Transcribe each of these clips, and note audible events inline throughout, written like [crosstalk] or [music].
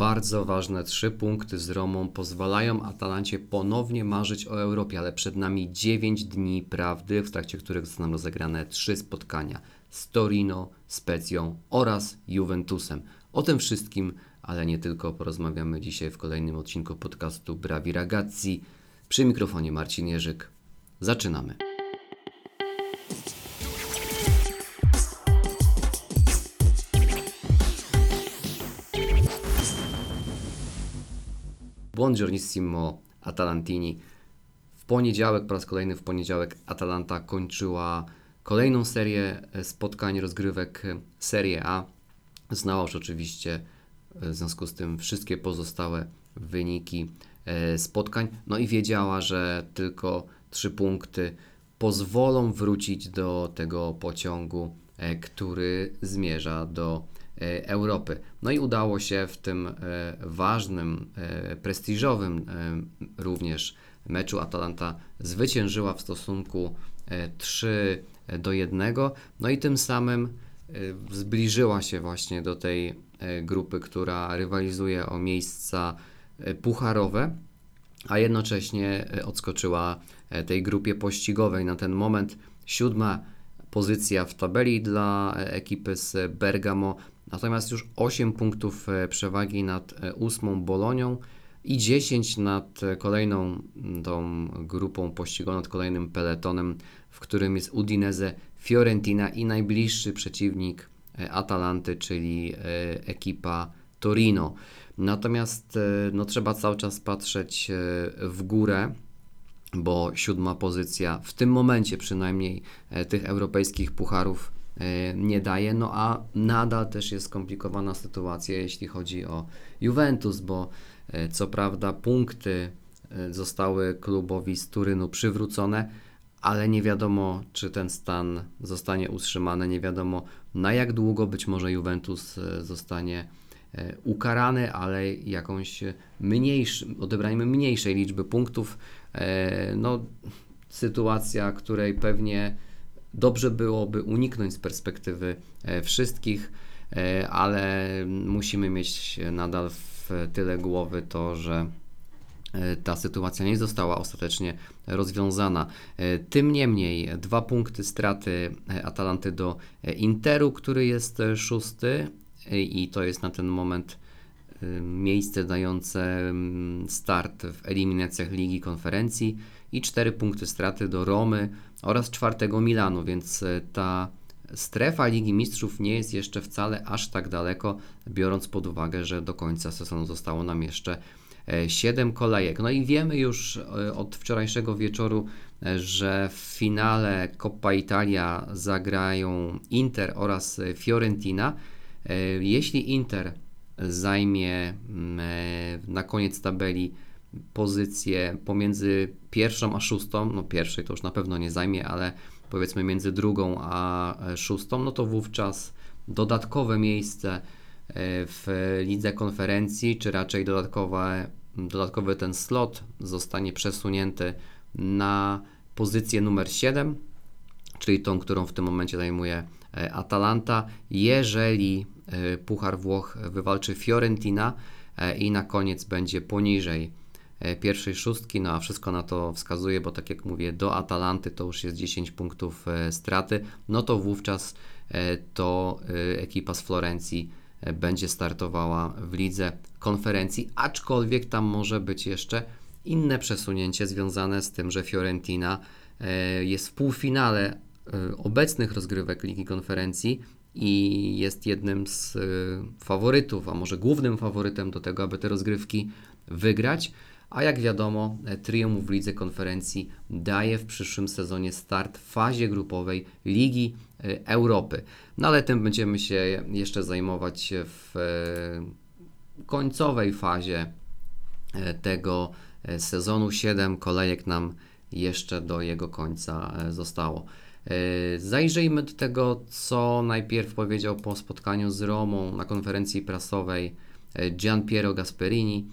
bardzo ważne trzy punkty z Romą pozwalają Atalancie ponownie marzyć o Europie, ale przed nami 9 dni prawdy, w trakcie których zostaną rozegrane trzy spotkania z Torino, Specją oraz Juventusem. O tym wszystkim, ale nie tylko, porozmawiamy dzisiaj w kolejnym odcinku podcastu Brawi Ragazzi. Przy mikrofonie Marcin Jerzyk. Zaczynamy. Buongiornissimo Atalantini. W poniedziałek, po raz kolejny w poniedziałek, Atalanta kończyła kolejną serię e, spotkań, rozgrywek e, Serie A. Znała już oczywiście e, w związku z tym wszystkie pozostałe wyniki spotkań. No i wiedziała, że tylko trzy punkty pozwolą wrócić do tego pociągu, który zmierza do Europy. No i udało się w tym e, ważnym, e, prestiżowym również meczu Atalanta zwyciężyła w stosunku 3 do 1, no i tym samym zbliżyła się właśnie do tej grupy, która rywalizuje o miejsca pucharowe, a jednocześnie odskoczyła tej grupie pościgowej. Na ten moment siódma pozycja w tabeli dla ekipy z Bergamo Natomiast już 8 punktów e, przewagi nad e, ósmą Bolonią i 10 nad e, kolejną tą grupą pościgową, nad kolejnym peletonem, w którym jest Udinese, Fiorentina i najbliższy przeciwnik Atalanty, czyli ekipa Torino. Natomiast no, trzeba cały czas patrzeć w górę, bo siódma pozycja w tym momencie przynajmniej tych europejskich pucharów nie daje, no a nadal też jest skomplikowana sytuacja, jeśli chodzi o Juventus, bo e, co prawda punkty e, zostały klubowi z Turynu przywrócone, ale nie wiadomo, czy ten stan zostanie utrzymany, nie wiadomo na jak długo być może Juventus zostanie ukarany, ale jakąś mniejszy, odebraniem mniejszej liczby punktów. No, sytuacja, której pewnie dobrze byłoby uniknąć z perspektywy e, wszystkich, e, ale musimy mieć nadal w tyle głowy to, że e, ta sytuacja nie została ostatecznie rozwiązana. Tym niemniej dwa punkty straty Atalanty do Interu, który jest szósty i to jest na ten moment miejsce dające start w eliminacjach Ligi Konferencji i 4 punkty straty do Romy oraz czwartego Milanu, więc e, ta strefa Ligi Mistrzów nie jest jeszcze wcale aż tak daleko, biorąc pod uwagę, że do końca sezonu zostało nam jeszcze 7 e, kolejek. No i wiemy już e, od wczorajszego wieczoru, że w finale Coppa Italia zagrają Inter oraz Fiorentina. Jeśli Inter zajmie mm, na koniec tabeli pozycję pomiędzy pierwszą a szóstą, no pierwszej to już na pewno nie zajmie, ale powiedzmy między drugą a e, szóstą, no to wówczas dodatkowe miejsce e, w lidze konferencji, czy raczej dodatkowe, dodatkowy ten slot zostanie przesunięty na pozycję numer 7, czyli tą, którą w tym momencie zajmuje e, Atalanta. Jeżeli Puchar Włoch wywalczy Fiorentina i na koniec będzie poniżej pierwszej szóstki, no a wszystko na to wskazuje, bo tak jak mówię, do Atalanty to już jest 10 punktów e, straty, no to wówczas e, to ekipa z Florencji będzie startowała w lidze konferencji, aczkolwiek tam może być jeszcze inne przesunięcie związane z tym, że Fiorentina jest w półfinale obecnych rozgrywek Ligi Konferencji i jest jednym z faworytów, a może głównym faworytem do tego, aby te rozgrywki wygrać a jak wiadomo, e, triumf w lidze konferencji daje w przyszłym sezonie start w fazie grupowej Ligi e, Europy. No ale tym będziemy się jeszcze zajmować w e, końcowej fazie tego sezonu. 7 kolejek nam jeszcze do jego końca zostało. Zajrzyjmy do tego, co najpierw powiedział po spotkaniu z Romą na konferencji prasowej Gian Piero Gasperini.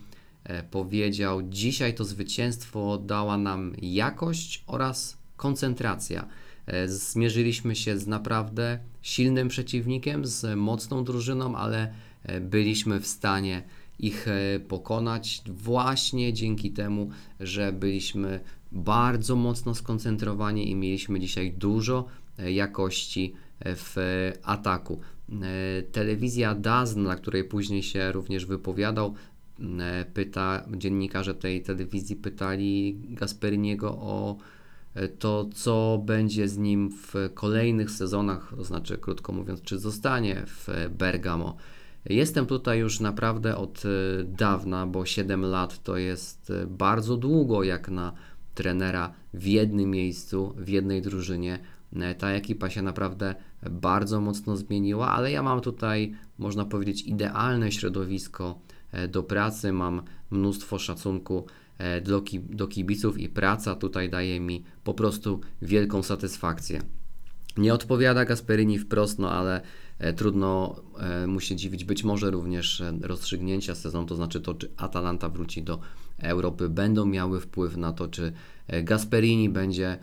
E, powiedział: Dzisiaj to zwycięstwo dała nam jakość oraz koncentracja. E, zmierzyliśmy się z naprawdę silnym przeciwnikiem, z mocną drużyną, ale e, byliśmy w stanie ich pokonać właśnie dzięki temu, że byliśmy bardzo mocno skoncentrowani i mieliśmy dzisiaj dużo jakości w ataku. Telewizja DAZN, na której później się również wypowiadał, pyta, dziennikarze tej telewizji pytali Gasperiniego o to, co będzie z nim w kolejnych sezonach, to znaczy, krótko mówiąc, czy zostanie w Bergamo. Jestem tutaj już naprawdę od e, dawna, bo 7 lat to jest e, bardzo długo jak na trenera w jednym miejscu, w jednej drużynie. E, ta ekipa się naprawdę bardzo mocno zmieniła, ale ja mam tutaj, można powiedzieć, idealne środowisko do pracy. Mam mnóstwo szacunku do, do kibiców i praca tutaj daje mi po prostu wielką satysfakcję. Nie odpowiada Gasperini wprost, no ale E, trudno e, mu się dziwić. Być może również e, rozstrzygnięcia sezonu, to znaczy to, czy Atalanta wróci do Europy, będą miały wpływ na to, czy Gasperini będzie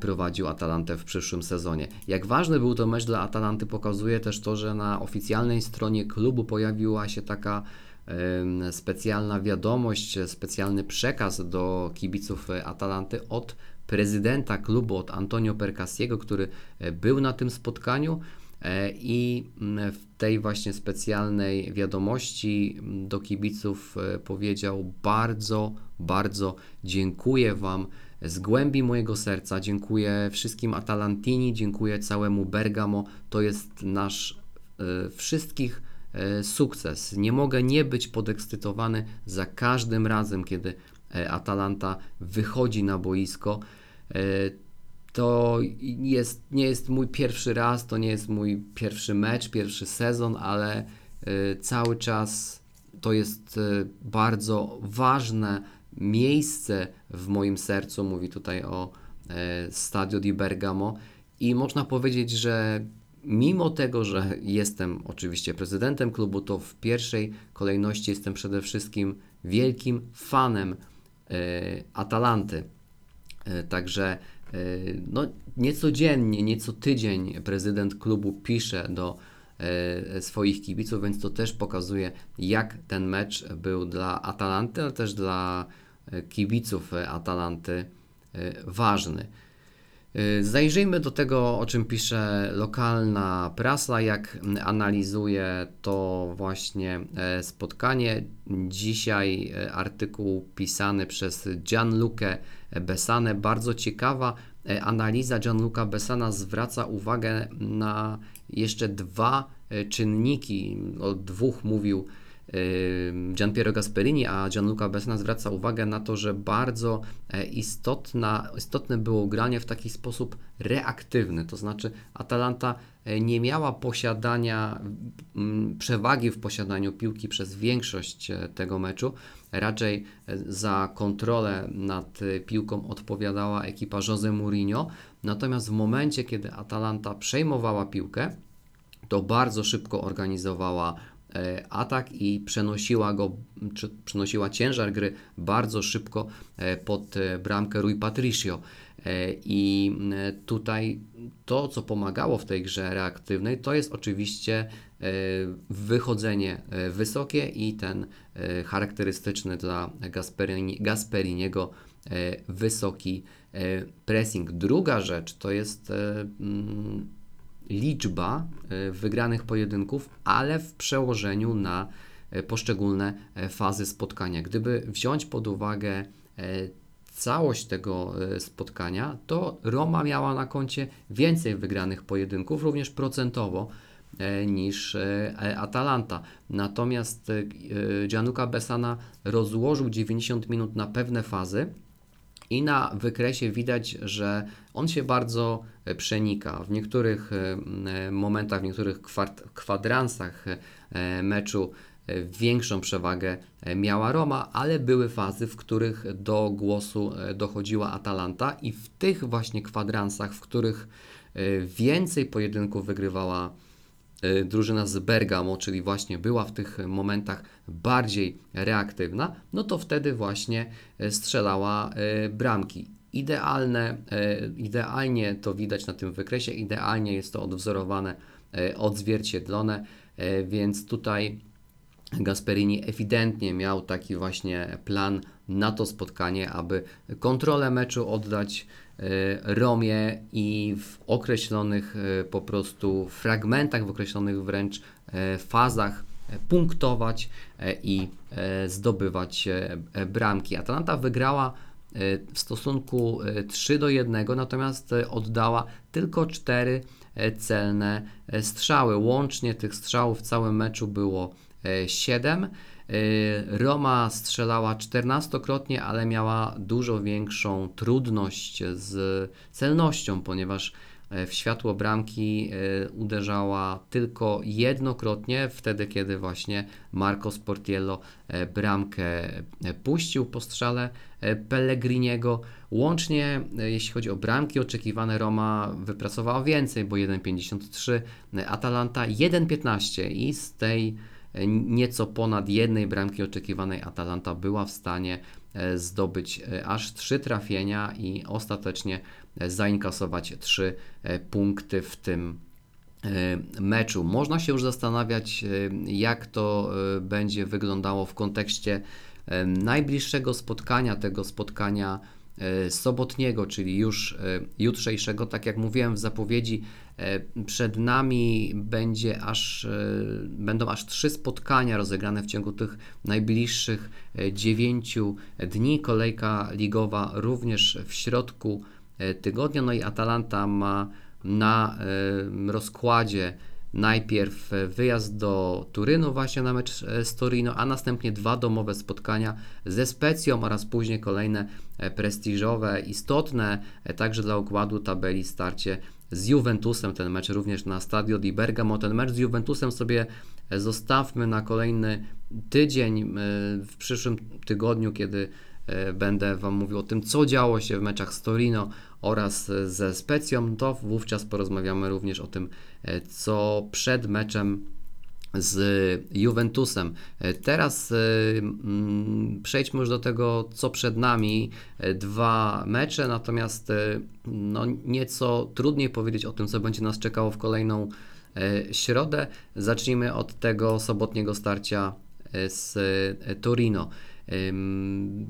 prowadził Atalantę w przyszłym sezonie. Jak ważny był to mecz dla Atalanty, pokazuje też to, że na oficjalnej stronie klubu pojawiła się taka specjalna wiadomość, specjalny przekaz do kibiców Atalanty od prezydenta klubu, od Antonio Percasiego, który był na tym spotkaniu. E, I w tej właśnie specjalnej wiadomości do kibiców e, powiedział bardzo, bardzo dziękuję Wam z głębi mojego serca. Dziękuję wszystkim Atalantini, dziękuję całemu Bergamo. To jest nasz e, wszystkich sukces. Nie mogę nie być podekscytowany za każdym razem, kiedy Atalanta wychodzi na boisko. To jest, nie jest mój pierwszy raz, to nie jest mój pierwszy mecz, pierwszy sezon, ale cały czas to jest bardzo ważne miejsce w moim sercu. Mówi tutaj o Stadio di Bergamo i można powiedzieć, że mimo tego, że jestem oczywiście prezydentem klubu, to w pierwszej kolejności jestem przede wszystkim wielkim fanem Atalanty. Także E, no, niecodziennie, nieco tydzień prezydent klubu pisze do e, swoich kibiców, więc to też pokazuje, jak ten mecz był dla Atalanty, ale też dla e, kibiców Atalanty ważny. Zajrzyjmy do tego, o czym pisze lokalna prasa, jak analizuje to właśnie spotkanie. Dzisiaj artykuł pisany przez Gianluca Besane. Bardzo ciekawa e, analiza Gianluca Besana zwraca uwagę na jeszcze dwa e, czynniki. O dwóch mówił e, Gianpiero Gasperini, a Gianluca Besana zwraca uwagę na to, że bardzo istotna, istotne było granie w taki sposób reaktywny, to znaczy Atalanta nie miała posiadania, przewagi w posiadaniu piłki przez większość tego meczu, Raczej e, za kontrolę nad e, piłką odpowiadała ekipa Jose Mourinho. Natomiast w momencie, kiedy Atalanta przejmowała piłkę, to bardzo szybko organizowała e, atak i przenosiła go, przenosiła ciężar gry bardzo szybko pod bramkę Rui Patricio. I tutaj to, co pomagało w tej grze reaktywnej, to jest oczywiście wychodzenie wysokie i ten charakterystyczny dla Gasperini, Gasperiniego wysoki pressing. Druga rzecz to jest mm, liczba wygranych pojedynków, ale w przełożeniu na poszczególne fazy spotkania. Gdyby wziąć pod uwagę całość tego spotkania, to Roma miała na koncie więcej wygranych pojedynków, również procentowo E, niż e, Atalanta. Natomiast e, Gianluca Besana rozłożył 90 minut na pewne fazy i na wykresie widać, że on się bardzo przenika. W niektórych momentach, w niektórych kwadransach meczu większą przewagę miała Roma, ale były fazy, w których do głosu dochodziła Atalanta i w tych właśnie kwadransach, w których więcej pojedynków wygrywała E, drużyna z Bergamo, czyli właśnie była w tych momentach bardziej reaktywna, no to wtedy właśnie e, strzelała e, bramki. Idealne, idealnie to widać na tym wykresie, idealnie jest to odwzorowane, odzwierciedlone, więc tutaj Gasperini ewidentnie miał taki właśnie plan na to spotkanie, aby kontrolę meczu oddać e, Romie i w określonych e, po prostu fragmentach, w określonych wręcz e, fazach punktować i zdobywać bramki. Atalanta wygrała w stosunku 3 do 1, natomiast oddała tylko 4 celne strzały. Łącznie tych strzałów w całym meczu było 7. Roma strzelała 14-krotnie, ale miała dużo większą trudność z celnością, ponieważ e, w światło bramki e, uderzała tylko jednokrotnie, wtedy kiedy właśnie Marco Sportiello e, bramkę puścił po strzale Pellegriniego. Łącznie, jeśli chodzi o bramki oczekiwane, Roma wypracowała więcej, bo 1,53, Atalanta 1,15 i z tej nieco ponad jednej bramki oczekiwanej Atalanta była w stanie e, zdobyć e, aż trzy trafienia i ostatecznie e, zainkasować trzy punkty w tym meczu. Można się już zastanawiać, jak to będzie wyglądało w kontekście najbliższego spotkania, tego spotkania sobotniego, czyli już jutrzejszego. Tak jak mówiłem w zapowiedzi, przed nami będzie aż, e, będą aż trzy spotkania rozegrane w ciągu tych najbliższych e, dziewięciu dni. Kolejka ligowa również w środku tygodnia. No i Atalanta ma na rozkładzie najpierw wyjazd do Turynu właśnie na mecz z Torino, a następnie dwa domowe spotkania ze Specją oraz później kolejne prestiżowe, istotne także dla układu tabeli starcie z Juventusem ten mecz również na Stadio di Bergamo. Ten mecz z Juventusem sobie zostawmy na kolejny tydzień e, w przyszłym tygodniu, kiedy e, będę Wam mówił o tym, co działo się w meczach z Torino oraz ze Specją, to wówczas porozmawiamy również o tym, e, co przed meczem z Juventusem. Teraz e, mm, przejdźmy już do tego, co przed nami. E, dwa mecze, natomiast e, no, nieco trudniej powiedzieć o tym, co będzie nas czekało w kolejną środę. Zacznijmy od tego sobotniego starcia z Torino.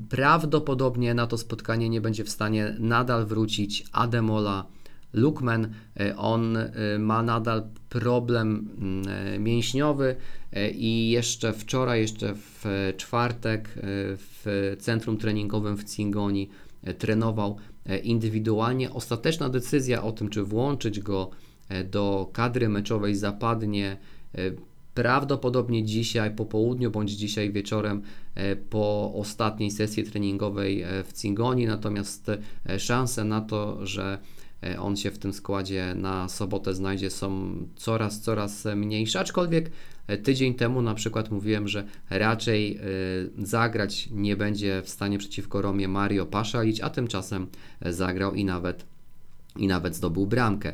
Prawdopodobnie na to spotkanie nie będzie w stanie nadal wrócić Ademola Lukman, e, on e, ma nadal problem mm, e, mięśniowy i jeszcze wczoraj, jeszcze w czwartek w centrum treningowym w Cingoni trenował indywidualnie. Ostateczna decyzja o tym, czy włączyć go do kadry meczowej zapadnie prawdopodobnie dzisiaj po południu bądź dzisiaj wieczorem po ostatniej sesji treningowej w Cingoni, natomiast szanse na to, że on się w tym składzie na sobotę znajdzie, są coraz, coraz mniejsze, aczkolwiek e, tydzień temu na przykład mówiłem, że raczej e, zagrać nie będzie w stanie przeciwko Romie Mario Paszalić, a tymczasem zagrał i nawet, i nawet zdobył bramkę.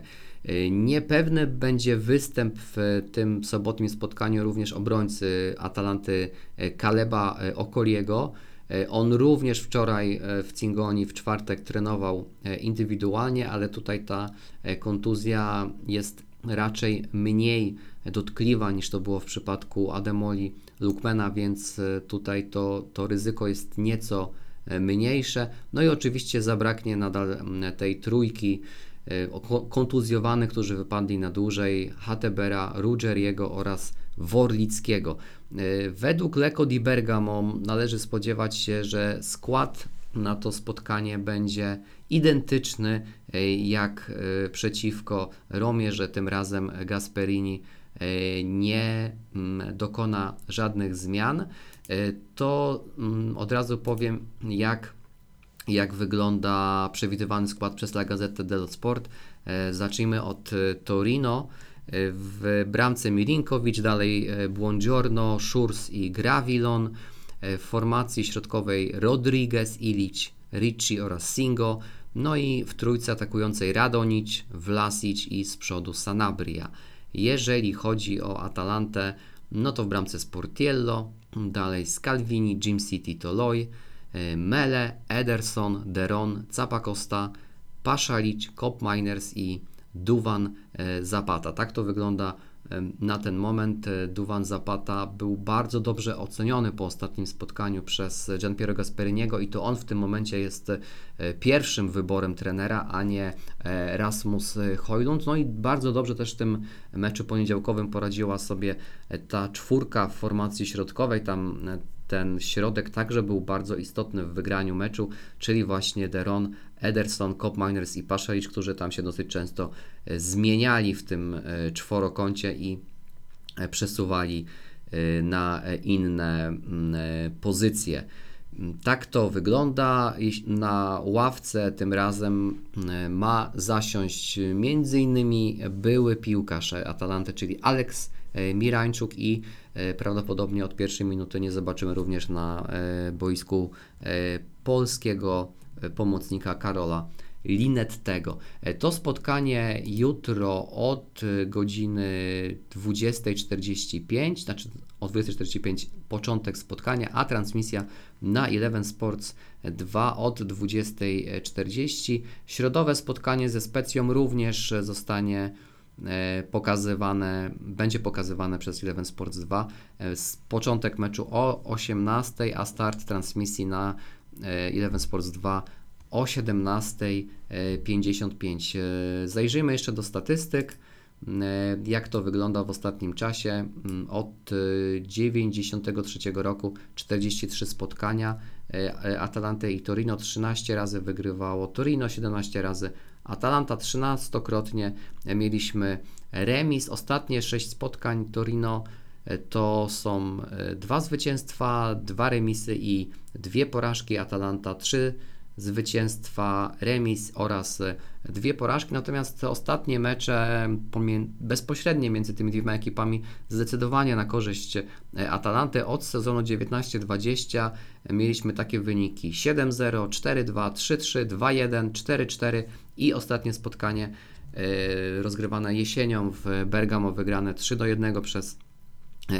Niepewny będzie występ w tym sobotnim spotkaniu również obrońcy Atalanty Kaleba Okoliego. E, on również wczoraj e, w Cingoni w czwartek trenował e, indywidualnie, ale tutaj ta kontuzja jest raczej mniej dotkliwa niż to było w przypadku Ademoli Lukmana, więc tutaj to, to ryzyko jest nieco mniejsze. No i oczywiście zabraknie nadal tej trójki kontuzjowanych, którzy wypadli na dłużej, Hatebera, Ruggeriego oraz Worlickiego. E, według Leko di Bergamo należy spodziewać się, że skład na to spotkanie będzie identyczny e, jak e, przeciwko Romie, że tym razem Gasperini nie mm, dokona żadnych zmian. To mm, od razu powiem, jak, jak wygląda przewidywany skład przez La Gazzetta dello Sport. Zacznijmy od Torino. W bramce Milinkowicz, dalej e, Buongiorno, Szurs i Gravilon. E, w formacji środkowej Rodriguez, Ilic, Ricci oraz Singo. No i w trójce atakującej Radonic, Vlasic i z przodu Sanabria. Jeżeli chodzi o Atalantę, no to w bramce Sportiello, dalej Scalvini, Jim City, Toloi, e, Mele, Ederson, Deron, Zapacosta, Paszalic, Cop Miners i Duwan e, Zapata. Tak to wygląda na ten moment Duwan Zapata był bardzo dobrze oceniony po ostatnim spotkaniu przez Gianpiero Gasperiniego i to on w tym momencie jest pierwszym wyborem trenera, a nie Rasmus Hojlund. No i bardzo dobrze też w tym meczu poniedziałkowym poradziła sobie ta czwórka w formacji środkowej, tam ten środek także był bardzo istotny w wygraniu meczu, czyli właśnie Deron, Ederson, Cop Miners i Paszelicz, którzy tam się dosyć często e, zmieniali w tym e, czworokącie i e, przesuwali na inne mm, pozycje. Tak to wygląda. Na ławce tym razem ma zasiąść m.in. były piłkarz Atalanty, czyli Alex Mirańczuk i prawdopodobnie od pierwszej minuty nie zobaczymy również na boisku polskiego pomocnika Karola Linettego. To spotkanie jutro od godziny 20.45, znaczy o 20.45 początek spotkania, a transmisja na Eleven Sports 2 od 20.40. Środowe spotkanie ze Specją również zostanie e, pokazywane, będzie pokazywane przez Eleven Sports 2. E, początek meczu o 18, a start transmisji na E, Eleven Sports 2 o 17.55. E, zajrzyjmy jeszcze do statystyk, e, jak to wygląda w ostatnim czasie. Mm, od 93 roku 43 spotkania. Atalanta i Torino 13 razy wygrywało, Torino 17 razy, Atalanta 13-krotnie. Mieliśmy remis, ostatnie 6 spotkań Torino to są e, dwa zwycięstwa, dwa remisy i dwie porażki Atalanta, trzy zwycięstwa, remis oraz e, dwie porażki. Natomiast te ostatnie mecze bezpośrednie między tymi dwiema ekipami zdecydowanie na korzyść e, Atalanty. Od sezonu 19-20 mieliśmy takie wyniki 7-0, 4-2, 3-3, 2-1, 4-4 i ostatnie spotkanie rozgrywane jesienią w Bergamo wygrane 3-1 przez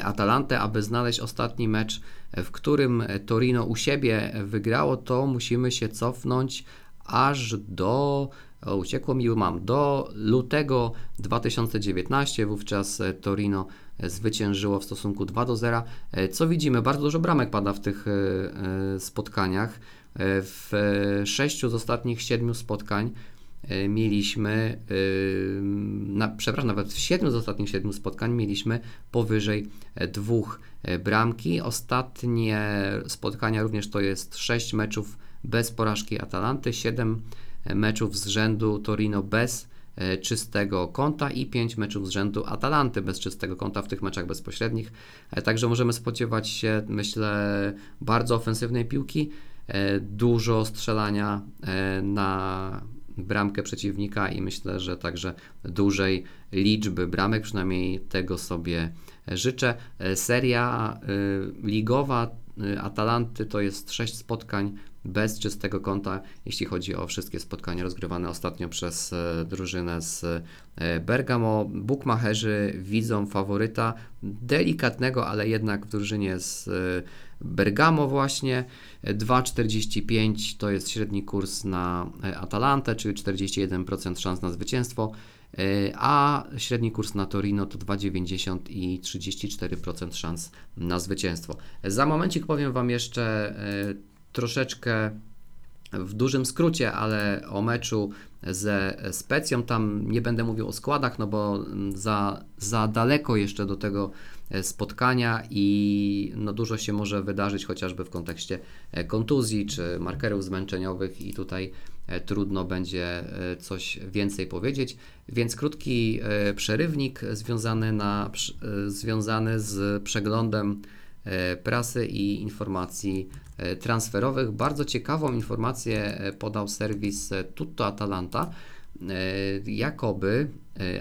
Atalantę, aby znaleźć ostatni mecz, w którym Torino u siebie wygrało, to musimy się cofnąć aż do o, uciekło mi, mam, do lutego 2019, wówczas Torino zwyciężyło w stosunku 2 do 0. Co widzimy? Bardzo dużo bramek pada w tych e, spotkaniach. W sześciu z ostatnich siedmiu spotkań E, mieliśmy, e, na, przepraszam, nawet w siedmiu z ostatnich siedmiu spotkań mieliśmy powyżej e, dwóch bramki. Ostatnie spotkania również to jest sześć meczów bez porażki Atalanty, siedem meczów z rzędu Torino bez czystego konta i 5 meczów z rzędu Atalanty bez czystego konta w tych meczach bezpośrednich. Także możemy spodziewać się, myślę, bardzo ofensywnej piłki, dużo strzelania na bramkę przeciwnika i myślę, że także dużej liczby bramek, przynajmniej tego sobie życzę. Seria y, ligowa y, Atalanty to jest 6 spotkań bez czystego konta, jeśli chodzi o wszystkie spotkania rozgrywane ostatnio przez e, drużynę z Bergamo. Bukmacherzy widzą faworyta delikatnego, ale jednak w drużynie z Bergamo właśnie. 2,45 to jest średni kurs na Atalantę, czyli 41% szans na zwycięstwo, a średni kurs na Torino to 2,90 i 34% szans na zwycięstwo. Za momencik powiem Wam jeszcze troszeczkę w dużym skrócie, ale o meczu ze Specją. Tam nie będę mówił o składach, no bo za, za daleko jeszcze do tego e, spotkania i no dużo się może wydarzyć chociażby w kontekście e, kontuzji czy markerów zmęczeniowych i tutaj e, trudno będzie coś więcej powiedzieć. Więc krótki przerywnik związany, na, związany z przeglądem prasy i informacji E, transferowych. Bardzo ciekawą informację e, podał serwis e, Tutto Atalanta. Jakoby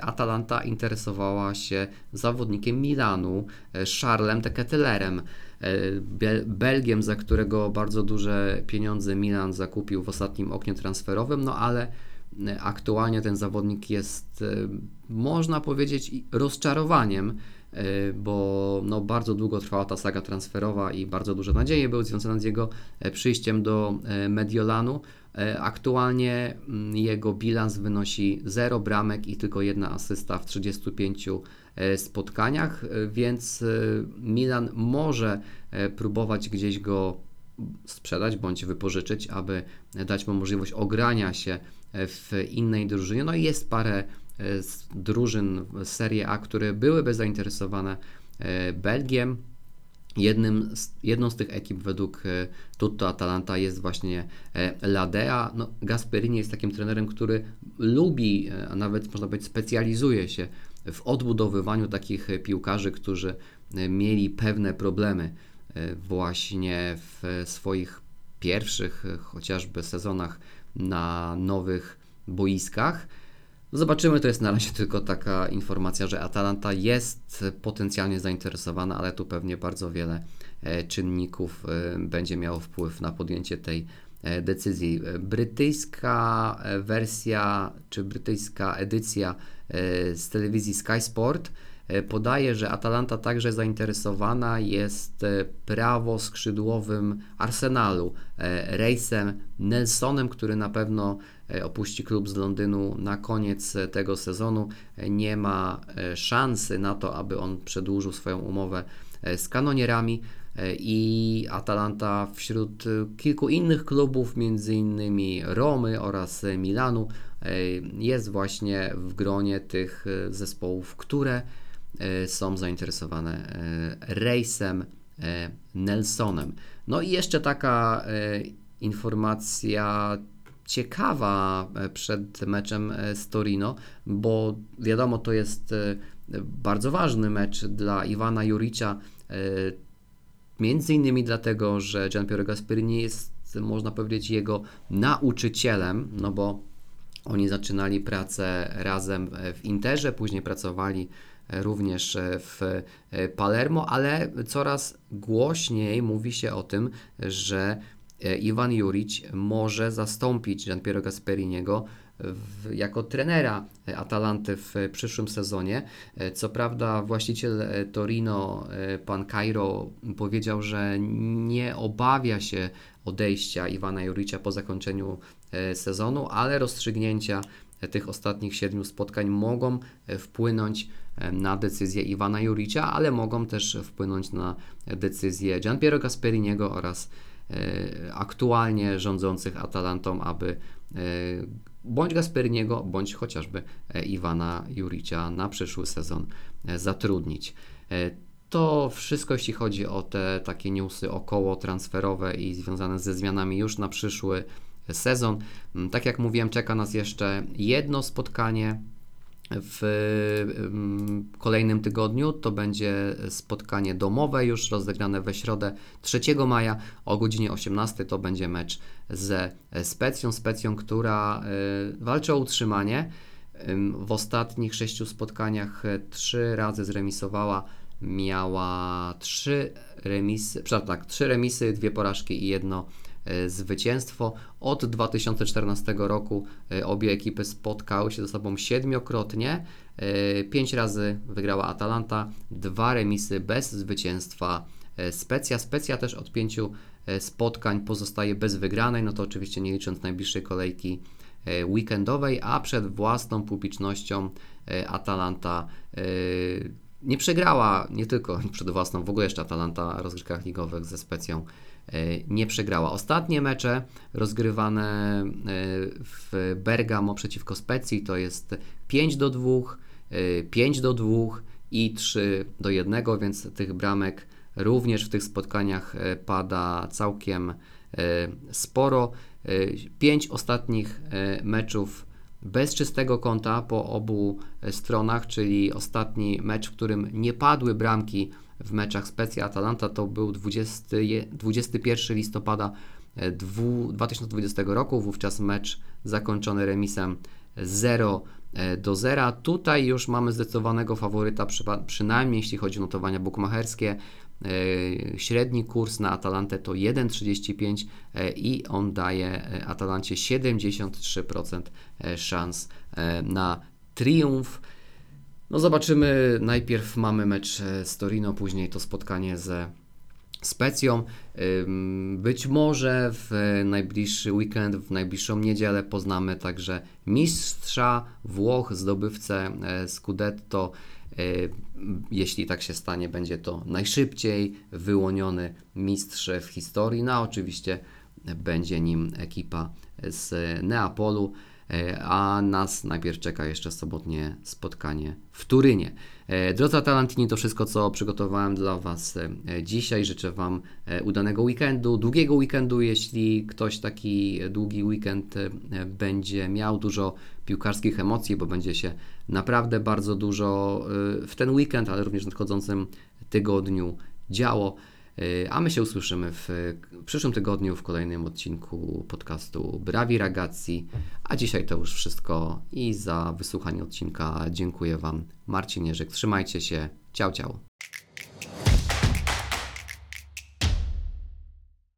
Atalanta interesowała się zawodnikiem Milanu, Charlesem de Ketelerem, Belgiem, za którego bardzo duże pieniądze Milan zakupił w ostatnim oknie transferowym, no ale aktualnie ten zawodnik jest, można powiedzieć, rozczarowaniem bo no, bardzo długo trwała ta saga transferowa i bardzo duże nadzieje były związane z jego przyjściem do Mediolanu. Aktualnie mm, jego bilans wynosi 0 bramek i tylko jedna asysta w 35 spotkaniach, więc Milan może próbować gdzieś go sprzedać bądź wypożyczyć, aby dać mu możliwość ogrania się w innej drużynie. No i jest parę e, drużyn Serie A, które byłyby zainteresowane e, Belgiem. Jednym z, jedną z tych ekip według e, Tutto Atalanta jest właśnie Ladea. No, Gasperini jest takim trenerem, który lubi, a nawet można powiedzieć specjalizuje się w odbudowywaniu takich piłkarzy, którzy mieli pewne problemy właśnie w swoich pierwszych chociażby sezonach na nowych boiskach. Zobaczymy, to jest na razie tylko taka informacja, że Atalanta jest potencjalnie zainteresowana, ale tu pewnie bardzo wiele e, czynników e, będzie miało wpływ na podjęcie tej e, decyzji. Brytyjska wersja czy brytyjska edycja z telewizji Sky Sport podaje, że Atalanta także zainteresowana jest e, prawoskrzydłowym Arsenalu, Rejsem Nelsonem, który na pewno opuści klub z Londynu na koniec tego sezonu. Nie ma szansy na to, aby on przedłużył swoją umowę z kanonierami i Atalanta wśród kilku innych klubów, między innymi Romy oraz Milanu, jest właśnie w gronie tych zespołów, które E, są zainteresowane e, rejsem e, Nelsonem. No i jeszcze taka informacja ciekawa przed meczem z Torino, bo wiadomo, to jest bardzo ważny mecz dla Iwana Juricza, między innymi dlatego, że Gianpiero Gasperini jest, można powiedzieć, jego nauczycielem, no bo oni zaczynali pracę razem w Interze, później pracowali również e, w e, Palermo, ale coraz głośniej mówi się o tym, że e, Iwan Juric może zastąpić Gianpiero Gasperiniego w, jako trenera Atalanty w przyszłym sezonie. Co prawda właściciel Torino, pan Cairo, powiedział, że nie obawia się odejścia Iwana Juricia po zakończeniu sezonu, ale rozstrzygnięcia tych ostatnich siedmiu spotkań mogą wpłynąć na decyzję Iwana Juricia, ale mogą też wpłynąć na decyzję Gianpiero Gasperiniego oraz e, aktualnie rządzących Atalantą, aby e, bądź Gasperiniego, bądź chociażby e, Iwana Juricia na przyszły sezon zatrudnić. To wszystko, jeśli chodzi o te takie newsy około transferowe i związane ze zmianami już na przyszły sezon. Mm, tak jak mówiłem, czeka nas jeszcze jedno spotkanie w kolejnym tygodniu. To będzie spotkanie domowe już rozegrane we środę 3 maja o godzinie 18. To będzie mecz ze Specją, Specją, która y, walczy o utrzymanie. W ostatnich sześciu spotkaniach trzy razy zremisowała, miała trzy remisy, przepraszam, tak, trzy remisy, dwie porażki i jedno E, zwycięstwo. Od 2014 roku e, obie ekipy spotkały się ze sobą siedmiokrotnie. E, pięć razy wygrała Atalanta, dwa remisy bez zwycięstwa Specja. Specja też od pięciu spotkań pozostaje bez wygranej, no to oczywiście nie licząc najbliższej kolejki weekendowej, a przed własną publicznością Atalanta nie przegrała, nie tylko [laughs] przed własną, w ogóle jeszcze Atalanta w rozgrywkach ligowych ze Specją E, nie przegrała. Ostatnie mecze rozgrywane e, w Bergamo przeciwko Specji to jest 5 do 2, 5 e, do 2 i 3 do 1, więc tych bramek również w tych spotkaniach pada całkiem sporo. 5 ostatnich meczów bez czystego kąta po obu stronach, czyli ostatni mecz, w którym nie padły bramki w meczach Specja Atalanta to był 20, 21 listopada 2020 e, roku, wówczas mecz zakończony remisem 0 e, do 0. Tutaj już mamy zdecydowanego faworyta, przynajmniej jeśli chodzi o notowania bukmacherskie. E, średni kurs na Atalantę to 1,35 i on daje Atalancie 73% szans na triumf. No zobaczymy, najpierw mamy mecz e, z Torino, później to spotkanie ze Specją. Być może w najbliższy weekend, w najbliższą niedzielę poznamy także mistrza Włoch, zdobywcę e, Scudetto. E, Jeśli tak się stanie, będzie to najszybciej wyłoniony mistrz w historii. No a oczywiście będzie nim ekipa z Neapolu. E, A nas najpierw czeka jeszcze sobotnie spotkanie w Turynie. E, Drodzy Atalantini, to wszystko, co przygotowałem dla Was e, dzisiaj. Życzę Wam udanego weekendu, długiego weekendu. Jeśli ktoś taki długi weekend będzie miał dużo piłkarskich emocji, bo będzie się naprawdę bardzo dużo w ten weekend, ale również w nadchodzącym tygodniu działo. E, A my się usłyszymy w przyszłym tygodniu w kolejnym odcinku podcastu Brawi Ragazzi. A dzisiaj to już wszystko i za wysłuchanie odcinka dziękuję Wam. Marcin Jerzyk, trzymajcie się. Ciao, ciao.